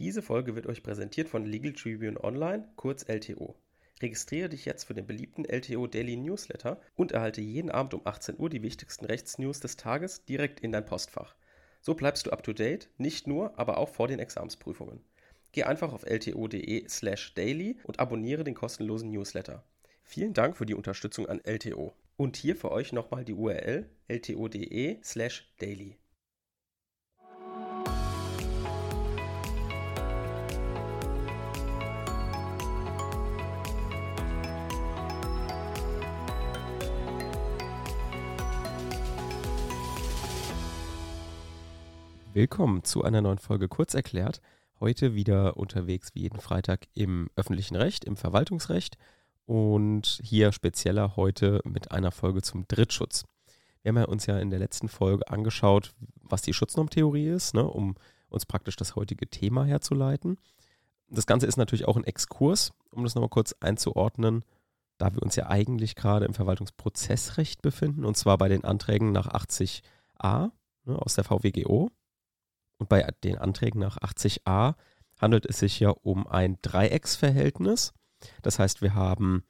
Diese Folge wird euch präsentiert von Legal Tribune Online, kurz LTO. Registriere dich jetzt für den beliebten LTO Daily Newsletter und erhalte jeden Abend um 18 Uhr die wichtigsten Rechtsnews des Tages direkt in dein Postfach. So bleibst du up to date, nicht nur, aber auch vor den Examsprüfungen. Geh einfach auf lto.de/slash daily und abonniere den kostenlosen Newsletter. Vielen Dank für die Unterstützung an LTO. Und hier für euch nochmal die URL lto.de/slash Willkommen zu einer neuen Folge Kurzerklärt. Heute wieder unterwegs wie jeden Freitag im öffentlichen Recht, im Verwaltungsrecht und hier spezieller heute mit einer Folge zum Drittschutz. Wir haben ja uns ja in der letzten Folge angeschaut, was die Schutznormtheorie ist, ne, um uns praktisch das heutige Thema herzuleiten. Das Ganze ist natürlich auch ein Exkurs, um das nochmal kurz einzuordnen, da wir uns ja eigentlich gerade im Verwaltungsprozessrecht befinden, und zwar bei den Anträgen nach 80a ne, aus der VWGO. Und bei den Anträgen nach 80a handelt es sich ja um ein Dreiecksverhältnis. Das heißt, wir haben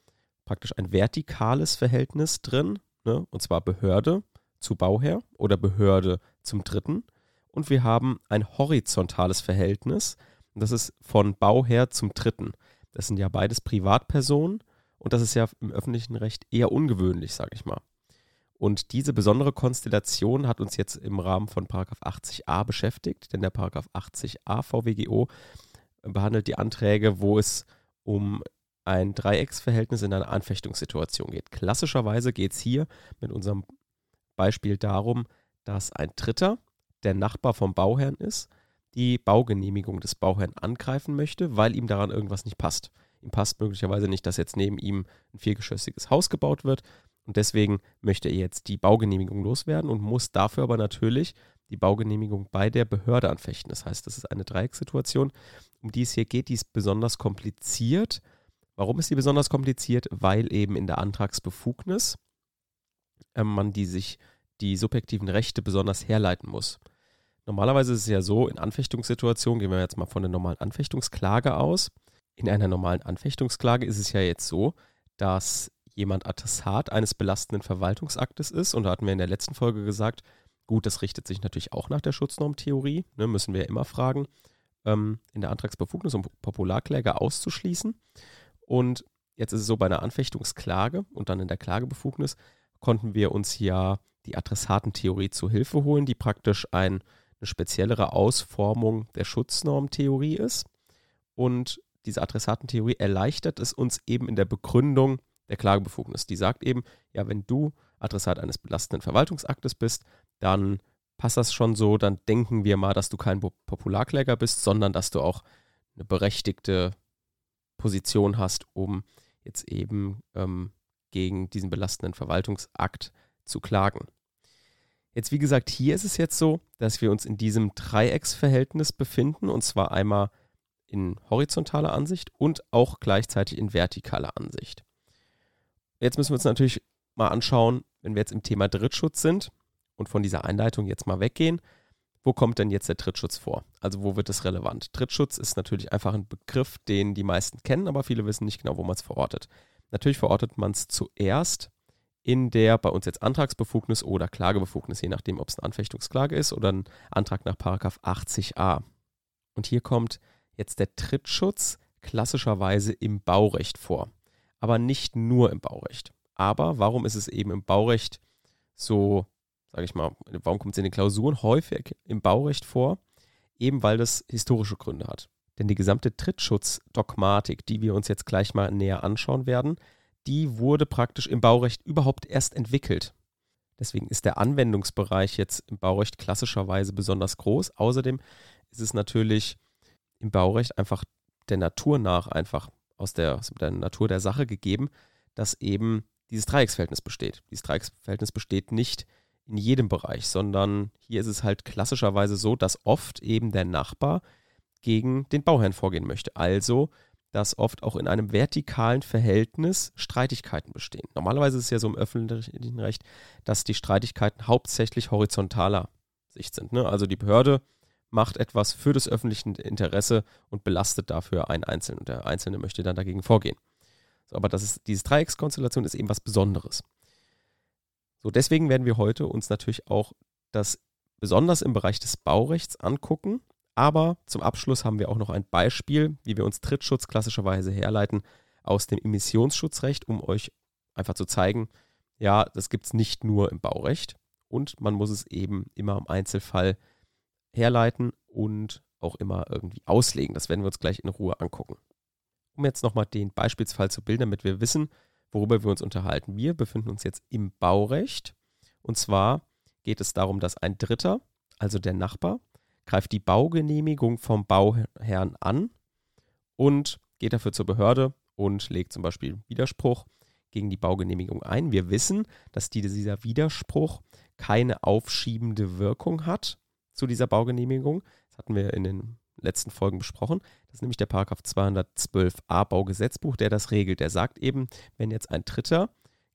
praktisch ein vertikales Verhältnis drin, ne? und zwar Behörde zu Bauherr oder Behörde zum Dritten. Und wir haben ein horizontales Verhältnis, und das ist von Bauherr zum Dritten. Das sind ja beides Privatpersonen und das ist ja im öffentlichen Recht eher ungewöhnlich, sage ich mal. Und diese besondere Konstellation hat uns jetzt im Rahmen von 80a beschäftigt, denn der 80a VWGO behandelt die Anträge, wo es um ein Dreiecksverhältnis in einer Anfechtungssituation geht. Klassischerweise geht es hier mit unserem Beispiel darum, dass ein Dritter, der Nachbar vom Bauherrn ist, die Baugenehmigung des Bauherrn angreifen möchte, weil ihm daran irgendwas nicht passt. Ihm passt möglicherweise nicht, dass jetzt neben ihm ein viergeschossiges Haus gebaut wird, und deswegen möchte er jetzt die Baugenehmigung loswerden und muss dafür aber natürlich die Baugenehmigung bei der Behörde anfechten. Das heißt, das ist eine Dreieckssituation, um die es hier geht. Die ist besonders kompliziert. Warum ist die besonders kompliziert? Weil eben in der Antragsbefugnis äh, man die sich die subjektiven Rechte besonders herleiten muss. Normalerweise ist es ja so, in Anfechtungssituationen, gehen wir jetzt mal von der normalen Anfechtungsklage aus. In einer normalen Anfechtungsklage ist es ja jetzt so, dass jemand Adressat eines belastenden Verwaltungsaktes ist. Und da hatten wir in der letzten Folge gesagt, gut, das richtet sich natürlich auch nach der Schutznormtheorie, ne, müssen wir ja immer fragen, ähm, in der Antragsbefugnis, um Popularkläger auszuschließen. Und jetzt ist es so, bei einer Anfechtungsklage und dann in der Klagebefugnis konnten wir uns ja die Adressatentheorie zu Hilfe holen, die praktisch ein, eine speziellere Ausformung der Schutznormtheorie ist. Und diese Adressatentheorie erleichtert es uns eben in der Begründung der Klagebefugnis. Die sagt eben, ja, wenn du Adressat eines belastenden Verwaltungsaktes bist, dann passt das schon so, dann denken wir mal, dass du kein Popularkläger bist, sondern dass du auch eine berechtigte Position hast, um jetzt eben ähm, gegen diesen belastenden Verwaltungsakt zu klagen. Jetzt, wie gesagt, hier ist es jetzt so, dass wir uns in diesem Dreiecksverhältnis befinden, und zwar einmal in horizontaler Ansicht und auch gleichzeitig in vertikaler Ansicht. Jetzt müssen wir uns natürlich mal anschauen, wenn wir jetzt im Thema Drittschutz sind und von dieser Einleitung jetzt mal weggehen, wo kommt denn jetzt der Drittschutz vor? Also wo wird es relevant? Drittschutz ist natürlich einfach ein Begriff, den die meisten kennen, aber viele wissen nicht genau, wo man es verortet. Natürlich verortet man es zuerst in der bei uns jetzt Antragsbefugnis oder Klagebefugnis, je nachdem, ob es eine Anfechtungsklage ist oder ein Antrag nach 80a. Und hier kommt jetzt der Drittschutz klassischerweise im Baurecht vor aber nicht nur im Baurecht. Aber warum ist es eben im Baurecht so, sage ich mal, warum kommt es in den Klausuren häufig im Baurecht vor? Eben weil das historische Gründe hat. Denn die gesamte Trittschutzdogmatik, die wir uns jetzt gleich mal näher anschauen werden, die wurde praktisch im Baurecht überhaupt erst entwickelt. Deswegen ist der Anwendungsbereich jetzt im Baurecht klassischerweise besonders groß. Außerdem ist es natürlich im Baurecht einfach der Natur nach einfach aus der, aus der Natur der Sache gegeben, dass eben dieses Dreiecksverhältnis besteht. Dieses Dreiecksverhältnis besteht nicht in jedem Bereich, sondern hier ist es halt klassischerweise so, dass oft eben der Nachbar gegen den Bauherrn vorgehen möchte. Also, dass oft auch in einem vertikalen Verhältnis Streitigkeiten bestehen. Normalerweise ist es ja so im öffentlichen Recht, dass die Streitigkeiten hauptsächlich horizontaler Sicht sind. Ne? Also die Behörde macht etwas für das öffentliche Interesse und belastet dafür einen Einzelnen und der Einzelne möchte dann dagegen vorgehen. So, aber das ist, diese Dreieckskonstellation ist eben was Besonderes. So, deswegen werden wir heute uns natürlich auch das besonders im Bereich des Baurechts angucken. Aber zum Abschluss haben wir auch noch ein Beispiel, wie wir uns Trittschutz klassischerweise herleiten aus dem Emissionsschutzrecht, um euch einfach zu zeigen, ja, das gibt es nicht nur im Baurecht und man muss es eben immer im Einzelfall herleiten und auch immer irgendwie auslegen. Das werden wir uns gleich in Ruhe angucken. Um jetzt nochmal den Beispielsfall zu bilden, damit wir wissen, worüber wir uns unterhalten. Wir befinden uns jetzt im Baurecht und zwar geht es darum, dass ein Dritter, also der Nachbar, greift die Baugenehmigung vom Bauherrn an und geht dafür zur Behörde und legt zum Beispiel Widerspruch gegen die Baugenehmigung ein. Wir wissen, dass dieser Widerspruch keine aufschiebende Wirkung hat zu dieser Baugenehmigung. Das hatten wir in den letzten Folgen besprochen. Das ist nämlich der Paragraph 212a Baugesetzbuch, der das regelt. Der sagt eben, wenn jetzt ein Dritter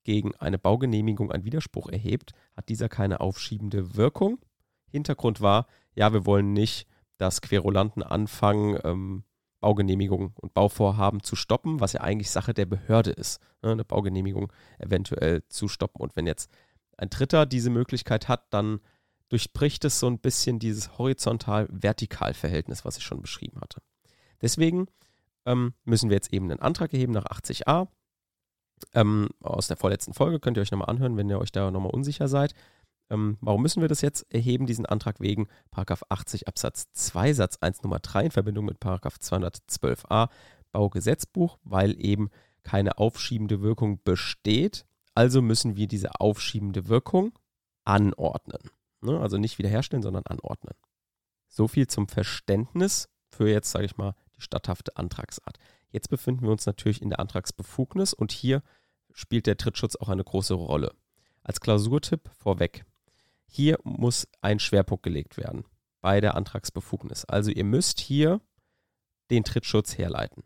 gegen eine Baugenehmigung einen Widerspruch erhebt, hat dieser keine aufschiebende Wirkung. Hintergrund war, ja, wir wollen nicht, dass Querulanten anfangen, ähm, Baugenehmigungen und Bauvorhaben zu stoppen, was ja eigentlich Sache der Behörde ist, ne, eine Baugenehmigung eventuell zu stoppen. Und wenn jetzt ein Dritter diese Möglichkeit hat, dann durchbricht es so ein bisschen dieses horizontal-vertikal-Verhältnis, was ich schon beschrieben hatte. Deswegen ähm, müssen wir jetzt eben einen Antrag erheben nach 80a. Ähm, aus der vorletzten Folge könnt ihr euch nochmal anhören, wenn ihr euch da nochmal unsicher seid. Ähm, warum müssen wir das jetzt erheben, diesen Antrag wegen 80 Absatz 2 Satz 1 Nummer 3 in Verbindung mit 212a Baugesetzbuch, weil eben keine aufschiebende Wirkung besteht. Also müssen wir diese aufschiebende Wirkung anordnen. Ne? Also nicht wiederherstellen, sondern anordnen. So viel zum Verständnis für jetzt, sage ich mal, die statthafte Antragsart. Jetzt befinden wir uns natürlich in der Antragsbefugnis und hier spielt der Trittschutz auch eine große Rolle. Als Klausurtipp vorweg. Hier muss ein Schwerpunkt gelegt werden bei der Antragsbefugnis. Also ihr müsst hier den Trittschutz herleiten.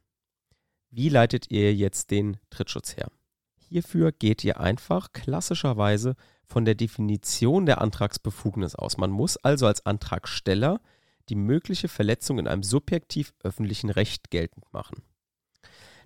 Wie leitet ihr jetzt den Trittschutz her? Hierfür geht ihr einfach klassischerweise von der Definition der Antragsbefugnis aus. Man muss also als Antragsteller die mögliche Verletzung in einem subjektiv öffentlichen Recht geltend machen.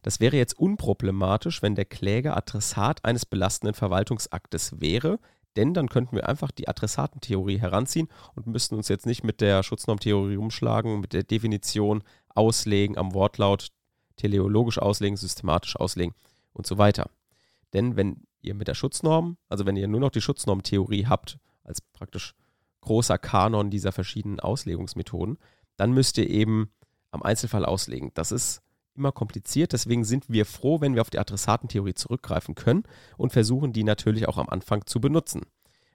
Das wäre jetzt unproblematisch, wenn der Kläger Adressat eines belastenden Verwaltungsaktes wäre, denn dann könnten wir einfach die Adressatentheorie heranziehen und müssten uns jetzt nicht mit der Schutznormtheorie umschlagen, mit der Definition auslegen, am Wortlaut teleologisch auslegen, systematisch auslegen und so weiter. Denn wenn ihr mit der Schutznorm, also wenn ihr nur noch die Schutznormtheorie habt, als praktisch großer Kanon dieser verschiedenen Auslegungsmethoden, dann müsst ihr eben am Einzelfall auslegen. Das ist immer kompliziert, deswegen sind wir froh, wenn wir auf die Adressatentheorie zurückgreifen können und versuchen die natürlich auch am Anfang zu benutzen.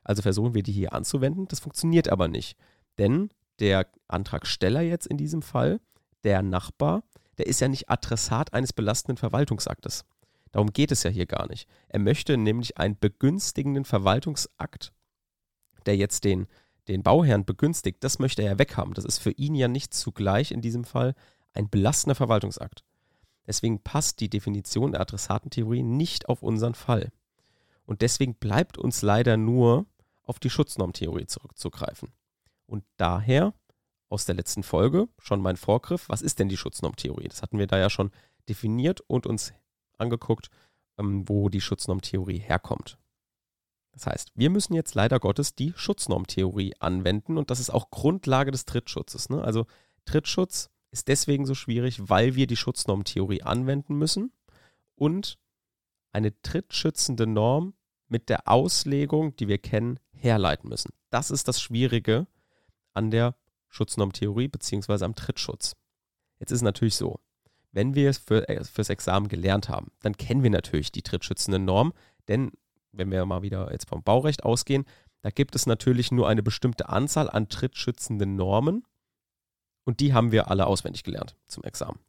Also versuchen wir die hier anzuwenden, das funktioniert aber nicht, denn der Antragsteller jetzt in diesem Fall, der Nachbar, der ist ja nicht Adressat eines belastenden Verwaltungsaktes. Darum geht es ja hier gar nicht. Er möchte nämlich einen begünstigenden Verwaltungsakt, der jetzt den, den Bauherrn begünstigt, das möchte er ja weghaben. Das ist für ihn ja nicht zugleich in diesem Fall ein belastender Verwaltungsakt. Deswegen passt die Definition der Adressatentheorie nicht auf unseren Fall. Und deswegen bleibt uns leider nur auf die Schutznormtheorie zurückzugreifen. Und daher aus der letzten Folge schon mein Vorgriff, was ist denn die Schutznormtheorie? Das hatten wir da ja schon definiert und uns angeguckt, ähm, wo die Schutznormtheorie herkommt. Das heißt, wir müssen jetzt leider Gottes die Schutznormtheorie anwenden und das ist auch Grundlage des Trittschutzes. Ne? Also Trittschutz ist deswegen so schwierig, weil wir die Schutznormtheorie anwenden müssen und eine trittschützende Norm mit der Auslegung, die wir kennen, herleiten müssen. Das ist das Schwierige an der Schutznormtheorie bzw. am Trittschutz. Jetzt ist natürlich so, wenn wir es für, äh, fürs Examen gelernt haben, dann kennen wir natürlich die trittschützende Norm, denn wenn wir mal wieder jetzt vom Baurecht ausgehen, da gibt es natürlich nur eine bestimmte Anzahl an trittschützenden Normen und die haben wir alle auswendig gelernt zum Examen.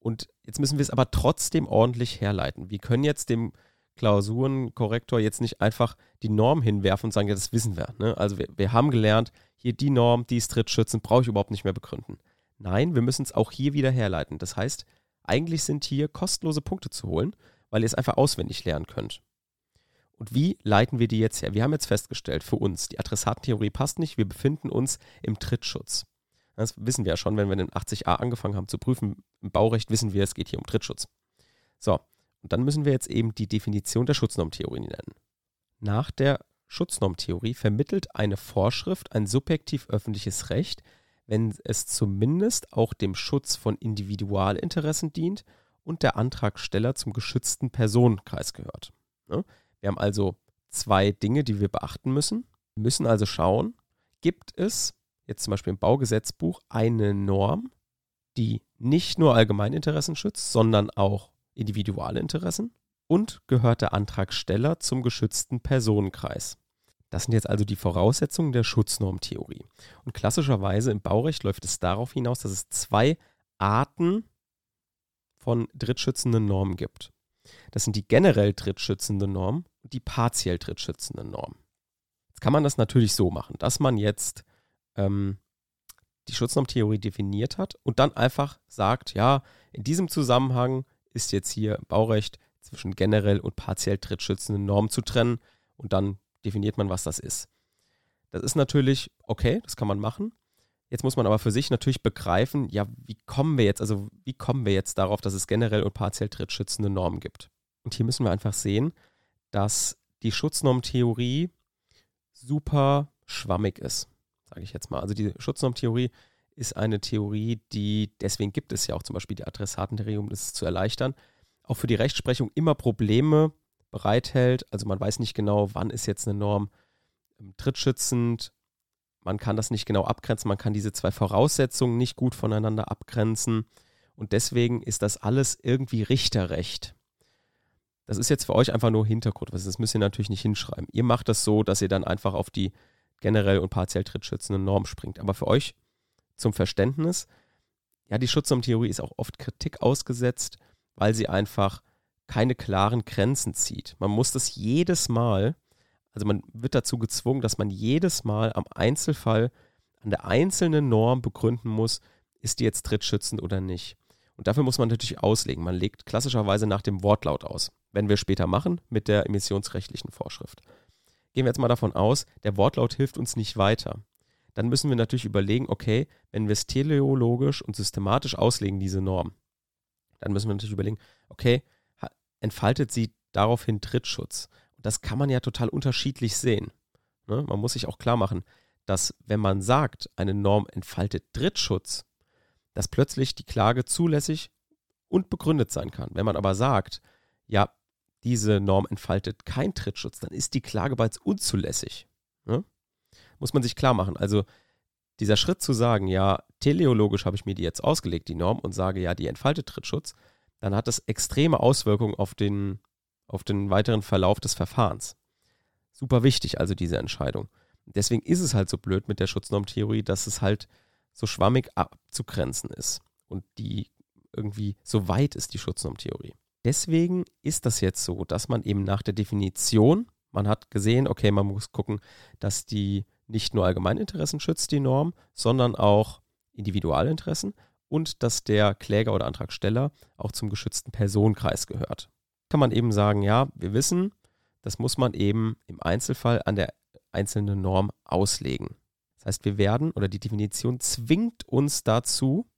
Und jetzt müssen wir es aber trotzdem ordentlich herleiten. Wir können jetzt dem Klausurenkorrektor jetzt nicht einfach die Norm hinwerfen und sagen, ja, das wissen wir. Ne? Also wir, wir haben gelernt, hier die Norm, die ist trittschützend, brauche ich überhaupt nicht mehr begründen. Nein, wir müssen es auch hier wieder herleiten. Das heißt, eigentlich sind hier kostenlose Punkte zu holen, weil ihr es einfach auswendig lernen könnt. Und wie leiten wir die jetzt her? Wir haben jetzt festgestellt, für uns, die Adressatentheorie passt nicht, wir befinden uns im Trittschutz. Das wissen wir ja schon, wenn wir den 80a angefangen haben zu prüfen. Im Baurecht wissen wir, es geht hier um Trittschutz. So, und dann müssen wir jetzt eben die Definition der Schutznormtheorie nennen. Nach der Schutznormtheorie vermittelt eine Vorschrift ein subjektiv öffentliches Recht, wenn es zumindest auch dem Schutz von Individualinteressen dient und der Antragsteller zum geschützten Personenkreis gehört. Ne? Wir haben also zwei Dinge, die wir beachten müssen. Wir müssen also schauen, gibt es jetzt zum Beispiel im Baugesetzbuch eine Norm, die nicht nur Allgemeininteressen schützt, sondern auch Individualinteressen und gehört der Antragsteller zum geschützten Personenkreis. Das sind jetzt also die Voraussetzungen der Schutznormtheorie. Und klassischerweise im Baurecht läuft es darauf hinaus, dass es zwei Arten von drittschützenden Normen gibt. Das sind die generell drittschützende Norm und die partiell drittschützende Norm. Jetzt kann man das natürlich so machen, dass man jetzt ähm, die Schutznormtheorie definiert hat und dann einfach sagt, ja, in diesem Zusammenhang ist jetzt hier Baurecht zwischen generell und partiell drittschützenden Normen zu trennen und dann definiert man, was das ist. Das ist natürlich okay, das kann man machen. Jetzt muss man aber für sich natürlich begreifen, ja, wie kommen wir jetzt, also wie kommen wir jetzt darauf, dass es generell und partiell drittschützende Normen gibt? Und hier müssen wir einfach sehen, dass die Schutznormtheorie super schwammig ist, sage ich jetzt mal. Also die Schutznormtheorie ist eine Theorie, die, deswegen gibt es ja auch zum Beispiel die Adressatentheorie, um das zu erleichtern, auch für die Rechtsprechung immer Probleme bereithält. Also man weiß nicht genau, wann ist jetzt eine Norm ähm, trittschützend, man kann das nicht genau abgrenzen, man kann diese zwei Voraussetzungen nicht gut voneinander abgrenzen. Und deswegen ist das alles irgendwie Richterrecht. Das ist jetzt für euch einfach nur Hintergrund. Das müsst ihr natürlich nicht hinschreiben. Ihr macht das so, dass ihr dann einfach auf die generell und partiell trittschützende Norm springt. Aber für euch zum Verständnis, ja, die Schutznormtheorie ist auch oft Kritik ausgesetzt, weil sie einfach keine klaren Grenzen zieht. Man muss das jedes Mal also man wird dazu gezwungen, dass man jedes Mal am Einzelfall an der einzelnen Norm begründen muss, ist die jetzt drittschützend oder nicht. Und dafür muss man natürlich auslegen. Man legt klassischerweise nach dem Wortlaut aus. Wenn wir später machen mit der emissionsrechtlichen Vorschrift. Gehen wir jetzt mal davon aus, der Wortlaut hilft uns nicht weiter. Dann müssen wir natürlich überlegen, okay, wenn wir es teleologisch und systematisch auslegen, diese Norm, dann müssen wir natürlich überlegen, okay, entfaltet sie daraufhin Drittschutz? das kann man ja total unterschiedlich sehen. Ne? Man muss sich auch klar machen, dass wenn man sagt, eine Norm entfaltet Drittschutz, dass plötzlich die Klage zulässig und begründet sein kann. Wenn man aber sagt, ja, diese Norm entfaltet keinen Drittschutz, dann ist die Klage bereits unzulässig. Ne? Muss man sich klar machen. Also dieser Schritt zu sagen, ja, teleologisch habe ich mir die jetzt ausgelegt, die Norm, und sage, ja, die entfaltet Trittschutz, dann hat das extreme Auswirkungen auf den auf den weiteren Verlauf des Verfahrens. Super wichtig also diese Entscheidung. Deswegen ist es halt so blöd mit der Schutznormtheorie, dass es halt so schwammig abzugrenzen ist und die irgendwie so weit ist, die Schutznormtheorie. Deswegen ist das jetzt so, dass man eben nach der Definition, man hat gesehen, okay, man muss gucken, dass die nicht nur Allgemeininteressen schützt, die Norm, sondern auch Individualinteressen und dass der Kläger oder Antragsteller auch zum geschützten Personenkreis gehört kann man eben sagen, ja, wir wissen, das muss man eben im Einzelfall an der einzelnen Norm auslegen. Das heißt, wir werden oder die Definition zwingt uns dazu,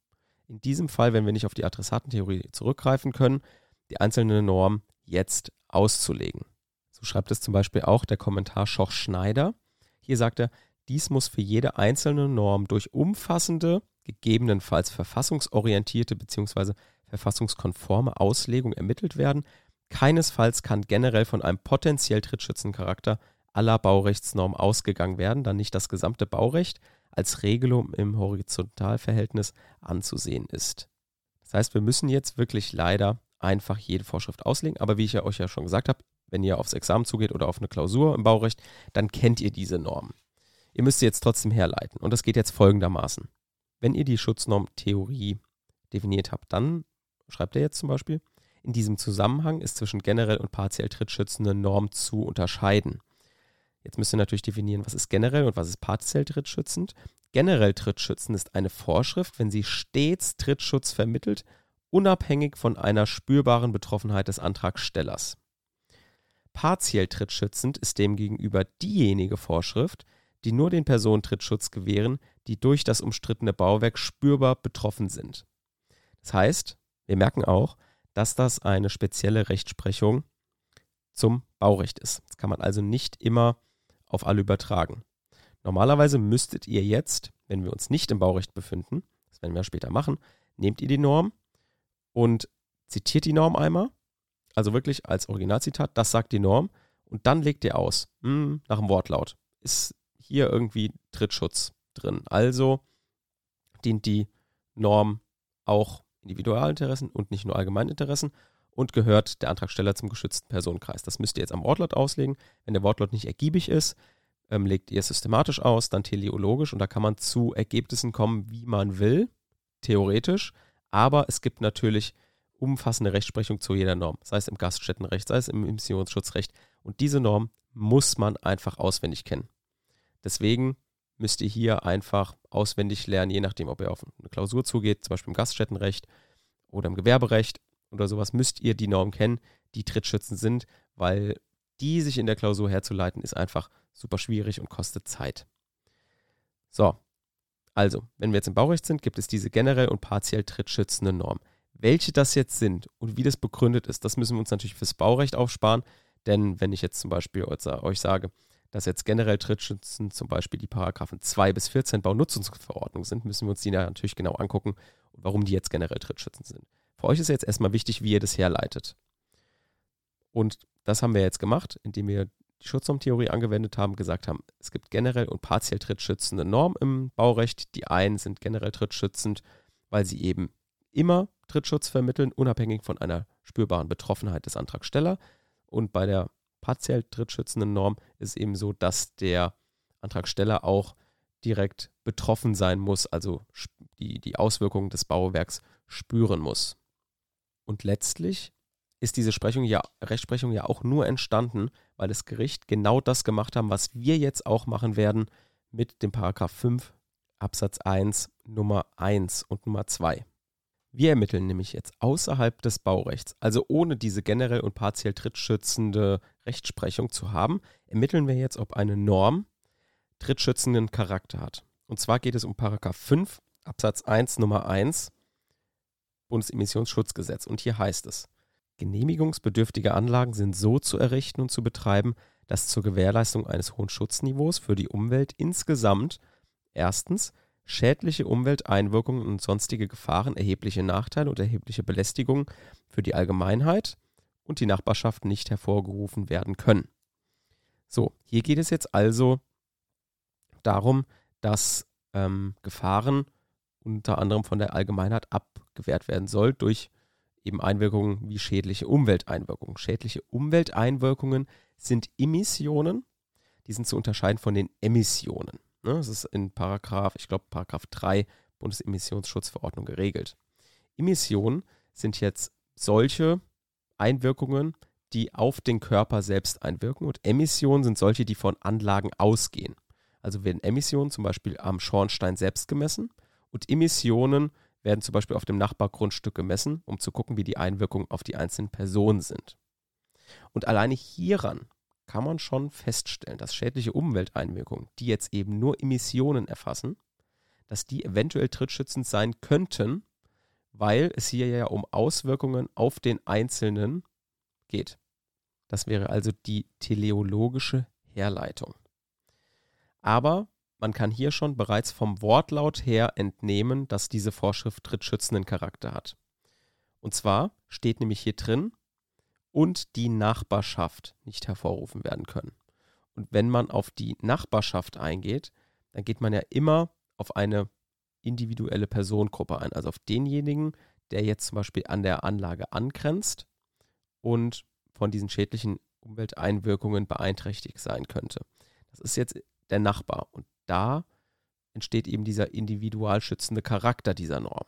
in diesem Fall, wenn wir nicht auf die Adressatentheorie zurückgreifen können, die einzelne Norm jetzt auszulegen. So schreibt es zum Beispiel auch der Kommentar Schoch-Schneider. Hier sagt er, dies muss für jede einzelne Norm durch umfassende, gegebenenfalls verfassungsorientierte bzw. verfassungskonforme Auslegung ermittelt werden, Keinesfalls kann generell von einem potenziell Trittschützencharakter aller Baurechtsnormen ausgegangen werden, da nicht das gesamte Baurecht als Regelung im Horizontalverhältnis anzusehen ist. Das heißt, wir müssen jetzt wirklich leider einfach jede Vorschrift auslegen, aber wie ich ja euch ja schon gesagt habe, wenn ihr aufs Examen zugeht oder auf eine Klausur im Baurecht, dann kennt ihr diese Normen. Ihr müsst sie jetzt trotzdem herleiten und das geht jetzt folgendermaßen. Wenn ihr die Schutznormtheorie definiert habt, dann schreibt ihr jetzt zum Beispiel, in diesem Zusammenhang ist zwischen generell und partiell trittschützende Norm zu unterscheiden. Jetzt müsst ihr natürlich definieren, was ist generell und was ist partiell trittschützend. Generell trittschützend ist eine Vorschrift, wenn sie stets Trittschutz vermittelt, unabhängig von einer spürbaren Betroffenheit des Antragstellers. Partiell trittschützend ist demgegenüber diejenige Vorschrift, die nur den Personen Trittschutz gewähren, die durch das umstrittene Bauwerk spürbar betroffen sind. Das heißt, wir merken auch, dass das eine spezielle Rechtsprechung zum Baurecht ist. Das kann man also nicht immer auf alle übertragen. Normalerweise müsstet ihr jetzt, wenn wir uns nicht im Baurecht befinden, das werden wir später machen, nehmt ihr die Norm und zitiert die Norm einmal, also wirklich als Originalzitat, das sagt die Norm, und dann legt ihr aus, hm, nach dem Wortlaut. Ist hier irgendwie Trittschutz drin. Also dient die Norm auch Individualinteressen und nicht nur Allgemeininteressen und gehört der Antragsteller zum geschützten Personenkreis. Das müsst ihr jetzt am Wortlaut auslegen. Wenn der Wortlaut nicht ergiebig ist, ähm, legt ihr es systematisch aus, dann teleologisch und da kann man zu Ergebnissen kommen, wie man will, theoretisch. Aber es gibt natürlich umfassende Rechtsprechung zu jeder Norm, sei es im Gaststättenrecht, sei es im Emissionsschutzrecht. Und diese Norm muss man einfach auswendig kennen. Deswegen müsst ihr hier einfach auswendig lernen, je nachdem, ob ihr auf eine Klausur zugeht, zum Beispiel im Gaststättenrecht oder im Gewerberecht oder sowas, müsst ihr die Norm kennen, die Trittschützen sind, weil die sich in der Klausur herzuleiten, ist einfach super schwierig und kostet Zeit. So, also, wenn wir jetzt im Baurecht sind, gibt es diese generell und partiell trittschützende Norm. Welche das jetzt sind und wie das begründet ist, das müssen wir uns natürlich fürs Baurecht aufsparen, denn wenn ich jetzt zum Beispiel euch sage, dass jetzt generell Trittschützen zum Beispiel die Paragraphen 2 bis 14 Baunutzungsverordnung sind, müssen wir uns die natürlich genau angucken, warum die jetzt generell Trittschützen sind. Für euch ist jetzt erstmal wichtig, wie ihr das herleitet. Und das haben wir jetzt gemacht, indem wir die Schutznormtheorie angewendet haben, gesagt haben, es gibt generell und partiell trittschützende Normen im Baurecht. Die einen sind generell trittschützend, weil sie eben immer Trittschutz vermitteln, unabhängig von einer spürbaren Betroffenheit des Antragstellers. Und bei der partiell drittschützenden Norm ist eben so, dass der Antragsteller auch direkt betroffen sein muss, also die, die Auswirkungen des Bauwerks spüren muss. Und letztlich ist diese Sprechung ja, Rechtsprechung ja auch nur entstanden, weil das Gericht genau das gemacht haben, was wir jetzt auch machen werden mit dem Paragraph 5 Absatz 1 Nummer 1 und Nummer 2. Wir ermitteln nämlich jetzt außerhalb des Baurechts, also ohne diese generell und partiell trittschützende Rechtsprechung zu haben, ermitteln wir jetzt, ob eine Norm trittschützenden Charakter hat. Und zwar geht es um Paragraph 5 Absatz 1 Nummer 1 Bundesemissionsschutzgesetz. Und hier heißt es, genehmigungsbedürftige Anlagen sind so zu errichten und zu betreiben, dass zur Gewährleistung eines hohen Schutzniveaus für die Umwelt insgesamt erstens schädliche Umwelteinwirkungen und sonstige Gefahren, erhebliche Nachteile und erhebliche Belästigungen für die Allgemeinheit und die Nachbarschaft nicht hervorgerufen werden können. So, hier geht es jetzt also darum, dass ähm, Gefahren unter anderem von der Allgemeinheit abgewehrt werden soll durch eben Einwirkungen wie schädliche Umwelteinwirkungen. Schädliche Umwelteinwirkungen sind Emissionen, die sind zu unterscheiden von den Emissionen. Ne? Das ist in Paragraph, ich glaube, Paragraph 3 Bundesemissionsschutzverordnung geregelt. Emissionen sind jetzt solche Einwirkungen, die auf den Körper selbst einwirken und Emissionen sind solche, die von Anlagen ausgehen. Also werden Emissionen zum Beispiel am Schornstein selbst gemessen und Emissionen werden zum Beispiel auf dem Nachbargrundstück gemessen, um zu gucken, wie die Einwirkungen auf die einzelnen Personen sind. Und alleine hieran kann man schon feststellen, dass schädliche Umwelteinwirkungen, die jetzt eben nur Emissionen erfassen, dass die eventuell trittschützend sein könnten, weil es hier ja um Auswirkungen auf den Einzelnen geht. Das wäre also die teleologische Herleitung. Aber man kann hier schon bereits vom Wortlaut her entnehmen, dass diese Vorschrift trittschützenden Charakter hat. Und zwar steht nämlich hier drin, und die Nachbarschaft nicht hervorrufen werden können. Und wenn man auf die Nachbarschaft eingeht, dann geht man ja immer auf eine individuelle Personengruppe ein, also auf denjenigen, der jetzt zum Beispiel an der Anlage angrenzt und von diesen schädlichen Umwelteinwirkungen beeinträchtigt sein könnte. Das ist jetzt der Nachbar und da entsteht eben dieser individual schützende Charakter dieser Norm.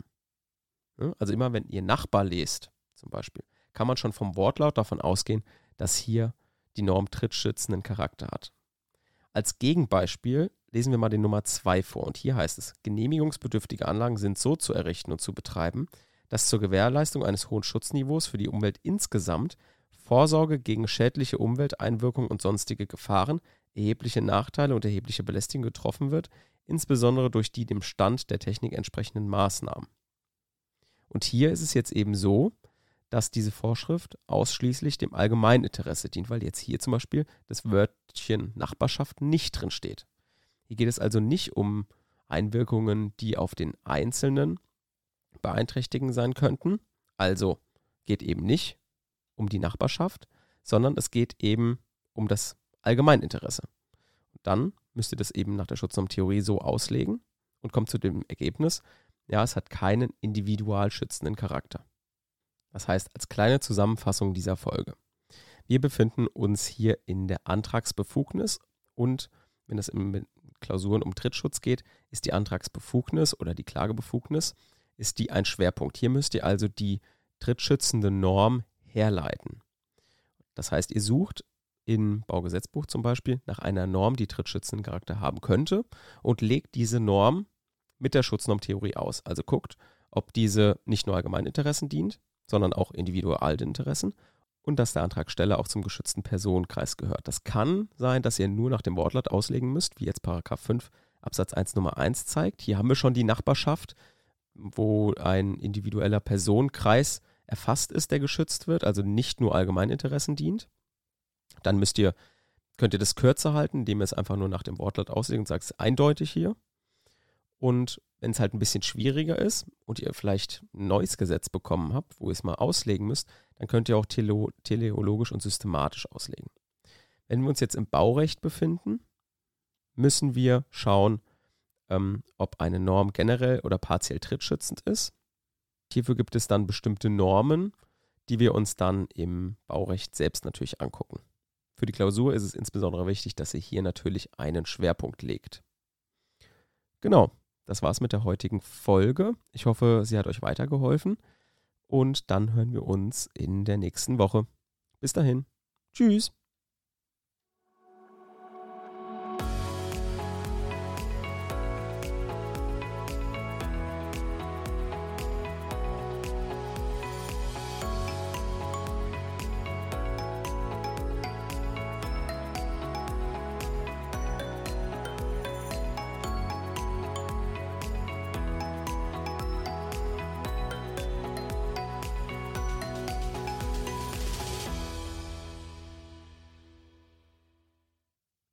Also immer wenn ihr Nachbar lest, zum Beispiel, kann man schon vom Wortlaut davon ausgehen, dass hier die Norm trittschützenden Charakter hat. Als Gegenbeispiel lesen wir mal den Nummer 2 vor und hier heißt es, genehmigungsbedürftige Anlagen sind so zu errichten und zu betreiben, dass zur Gewährleistung eines hohen Schutzniveaus für die Umwelt insgesamt Vorsorge gegen schädliche Umwelteinwirkungen und sonstige Gefahren, erhebliche Nachteile und erhebliche Belästigung getroffen wird, insbesondere durch die dem Stand der Technik entsprechenden Maßnahmen. Und hier ist es jetzt eben so, dass diese Vorschrift ausschließlich dem Allgemeininteresse dient, weil jetzt hier zum Beispiel das Wörtchen Nachbarschaft nicht drin steht. Hier geht es also nicht um Einwirkungen, die auf den Einzelnen beeinträchtigen sein könnten. Also geht eben nicht um die Nachbarschaft, sondern es geht eben um das Allgemeininteresse. Und dann müsst ihr das eben nach der Schutznormtheorie so auslegen und kommt zu dem Ergebnis, ja, es hat keinen individual schützenden Charakter. Das heißt, als kleine Zusammenfassung dieser Folge. Wir befinden uns hier in der Antragsbefugnis und wenn es in Klausuren um Trittschutz geht, ist die Antragsbefugnis oder die Klagebefugnis, ist die ein Schwerpunkt. Hier müsst ihr also die trittschützende Norm herleiten. Das heißt, ihr sucht im Baugesetzbuch zum Beispiel nach einer Norm, die trittschützenden Charakter haben könnte und legt diese Norm mit der Schutznormtheorie aus. Also guckt, ob diese nicht nur Allgemeininteressen dient, sondern auch Individualinteressen und dass der Antragsteller auch zum geschützten Personenkreis gehört. Das kann sein, dass ihr nur nach dem Wortlaut auslegen müsst, wie jetzt Paragraph 5 Absatz 1 Nummer 1 zeigt. Hier haben wir schon die Nachbarschaft, wo ein individueller Personenkreis erfasst ist, der geschützt wird, also nicht nur Allgemeininteressen dient. Dann müsst ihr, könnt ihr das kürzer halten, indem ihr es einfach nur nach dem Wortlaut auslegt und sagt, es eindeutig hier. Und wenn es halt ein bisschen schwieriger ist und ihr vielleicht ein neues Gesetz bekommen habt, wo ihr es mal auslegen müsst, dann könnt ihr auch tele teleologisch und systematisch auslegen. Wenn wir uns jetzt im Baurecht befinden, müssen wir schauen, ähm, ob eine Norm generell oder partiell trittschützend ist. Hierfür gibt es dann bestimmte Normen, die wir uns dann im Baurecht selbst natürlich angucken. Für die Klausur ist es insbesondere wichtig, dass ihr hier natürlich einen Schwerpunkt legt. Genau, das war's mit der heutigen Folge. Ich hoffe, sie hat euch weitergeholfen. Und dann hören wir uns in der nächsten Woche. Bis dahin. Tschüss.